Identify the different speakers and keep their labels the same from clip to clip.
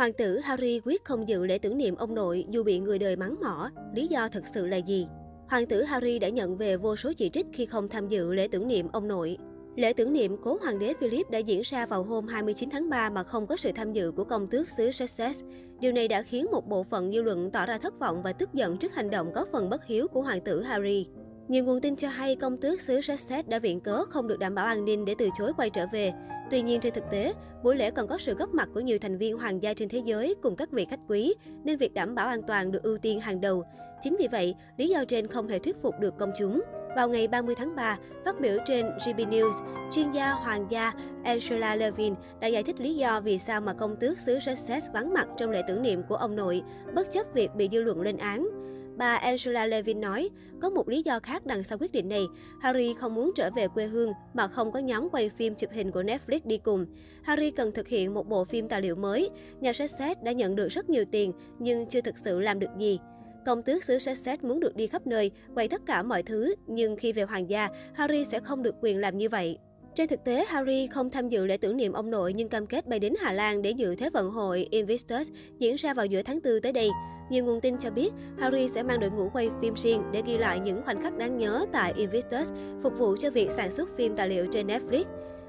Speaker 1: Hoàng tử Harry quyết không dự lễ tưởng niệm ông nội dù bị người đời mắng mỏ. Lý do thực sự là gì? Hoàng tử Harry đã nhận về vô số chỉ trích khi không tham dự lễ tưởng niệm ông nội. Lễ tưởng niệm cố hoàng đế Philip đã diễn ra vào hôm 29 tháng 3 mà không có sự tham dự của công tước xứ Sussex. Điều này đã khiến một bộ phận dư luận tỏ ra thất vọng và tức giận trước hành động có phần bất hiếu của hoàng tử Harry. Nhiều nguồn tin cho hay công tước xứ Sussex đã viện cớ không được đảm bảo an ninh để từ chối quay trở về. Tuy nhiên trên thực tế, buổi lễ còn có sự góp mặt của nhiều thành viên hoàng gia trên thế giới cùng các vị khách quý, nên việc đảm bảo an toàn được ưu tiên hàng đầu. Chính vì vậy, lý do trên không hề thuyết phục được công chúng. Vào ngày 30 tháng 3, phát biểu trên GB News, chuyên gia hoàng gia Angela Levin đã giải thích lý do vì sao mà công tước xứ Sussex vắng mặt trong lễ tưởng niệm của ông nội, bất chấp việc bị dư luận lên án. Bà Angela Levin nói, có một lý do khác đằng sau quyết định này. Harry không muốn trở về quê hương mà không có nhóm quay phim chụp hình của Netflix đi cùng. Harry cần thực hiện một bộ phim tài liệu mới. Nhà Sussex đã nhận được rất nhiều tiền nhưng chưa thực sự làm được gì. Công tước xứ Sussex muốn được đi khắp nơi, quay tất cả mọi thứ, nhưng khi về hoàng gia, Harry sẽ không được quyền làm như vậy. Trên thực tế, Harry không tham dự lễ tưởng niệm ông nội nhưng cam kết bay đến Hà Lan để dự Thế vận hội Invictus diễn ra vào giữa tháng 4 tới đây. Nhiều nguồn tin cho biết, Harry sẽ mang đội ngũ quay phim riêng để ghi lại những khoảnh khắc đáng nhớ tại Invictus, phục vụ cho việc sản xuất phim tài liệu trên Netflix.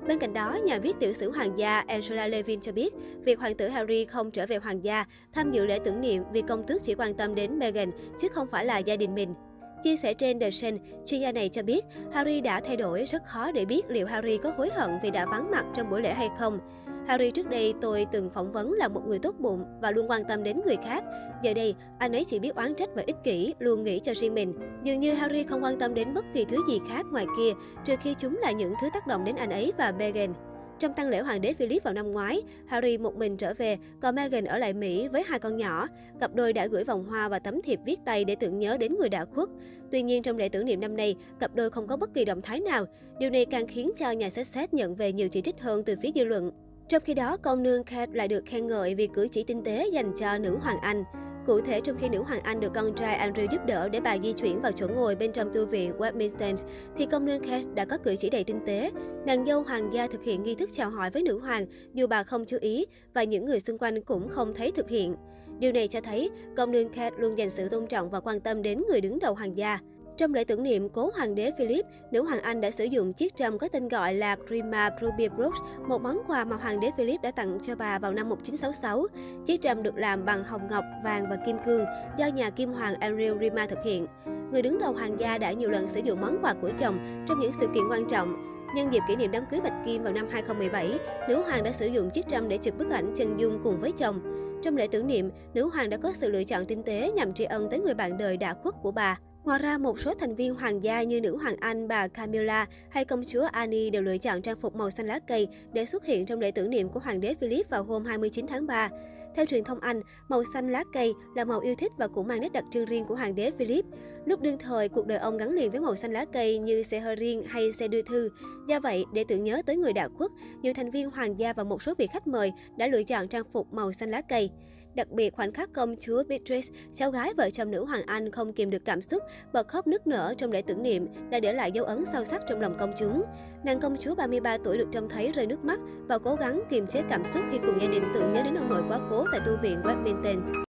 Speaker 1: Bên cạnh đó, nhà viết tiểu sử hoàng gia Angela Levin cho biết, việc hoàng tử Harry không trở về hoàng gia, tham dự lễ tưởng niệm vì công tước chỉ quan tâm đến Meghan chứ không phải là gia đình mình. Chia sẻ trên The Sun, chuyên gia này cho biết Harry đã thay đổi, rất khó để biết liệu Harry có hối hận vì đã vắng mặt trong buổi lễ hay không. Harry trước đây tôi từng phỏng vấn là một người tốt bụng và luôn quan tâm đến người khác. Giờ đây, anh ấy chỉ biết oán trách và ích kỷ, luôn nghĩ cho riêng mình. Dường như Harry không quan tâm đến bất kỳ thứ gì khác ngoài kia, trừ khi chúng là những thứ tác động đến anh ấy và Meghan. Trong tăng lễ hoàng đế Philip vào năm ngoái, Harry một mình trở về, còn Meghan ở lại Mỹ với hai con nhỏ. Cặp đôi đã gửi vòng hoa và tấm thiệp viết tay để tưởng nhớ đến người đã khuất. Tuy nhiên trong lễ tưởng niệm năm nay, cặp đôi không có bất kỳ động thái nào. Điều này càng khiến cho nhà xét xét nhận về nhiều chỉ trích hơn từ phía dư luận. Trong khi đó, công nương Kate lại được khen ngợi vì cử chỉ tinh tế dành cho nữ hoàng Anh. Cụ thể, trong khi nữ hoàng Anh được con trai Andrew giúp đỡ để bà di chuyển vào chỗ ngồi bên trong tu viện Westminster, thì công nương Kate đã có cử chỉ đầy tinh tế. Nàng dâu hoàng gia thực hiện nghi thức chào hỏi với nữ hoàng, dù bà không chú ý và những người xung quanh cũng không thấy thực hiện. Điều này cho thấy công nương Kate luôn dành sự tôn trọng và quan tâm đến người đứng đầu hoàng gia. Trong lễ tưởng niệm cố hoàng đế Philip, nữ hoàng Anh đã sử dụng chiếc trâm có tên gọi là Grima Ruby Brooks, một món quà mà hoàng đế Philip đã tặng cho bà vào năm 1966. Chiếc trâm được làm bằng hồng ngọc, vàng và kim cương do nhà kim hoàng Ariel Rima thực hiện. Người đứng đầu hoàng gia đã nhiều lần sử dụng món quà của chồng trong những sự kiện quan trọng. Nhân dịp kỷ niệm đám cưới Bạch Kim vào năm 2017, nữ hoàng đã sử dụng chiếc trâm để chụp bức ảnh chân dung cùng với chồng. Trong lễ tưởng niệm, nữ hoàng đã có sự lựa chọn tinh tế nhằm tri ân tới người bạn đời đã khuất của bà. Ngoài ra, một số thành viên hoàng gia như nữ hoàng Anh bà Camilla hay công chúa Annie đều lựa chọn trang phục màu xanh lá cây để xuất hiện trong lễ tưởng niệm của hoàng đế Philip vào hôm 29 tháng 3. Theo truyền thông Anh, màu xanh lá cây là màu yêu thích và cũng mang nét đặc trưng riêng của hoàng đế Philip. Lúc đương thời, cuộc đời ông gắn liền với màu xanh lá cây như xe hơi riêng hay xe đưa thư. Do vậy, để tưởng nhớ tới người đạo quốc nhiều thành viên hoàng gia và một số vị khách mời đã lựa chọn trang phục màu xanh lá cây. Đặc biệt, khoảnh khắc công chúa Beatrice, cháu gái vợ chồng nữ hoàng Anh không kìm được cảm xúc, bật khóc nức nở trong lễ tưởng niệm đã để lại dấu ấn sâu sắc trong lòng công chúng. Nàng công chúa 33 tuổi được trông thấy rơi nước mắt và cố gắng kiềm chế cảm xúc khi cùng gia đình tưởng nhớ đến ông nội quá cố tại tu viện Westminster.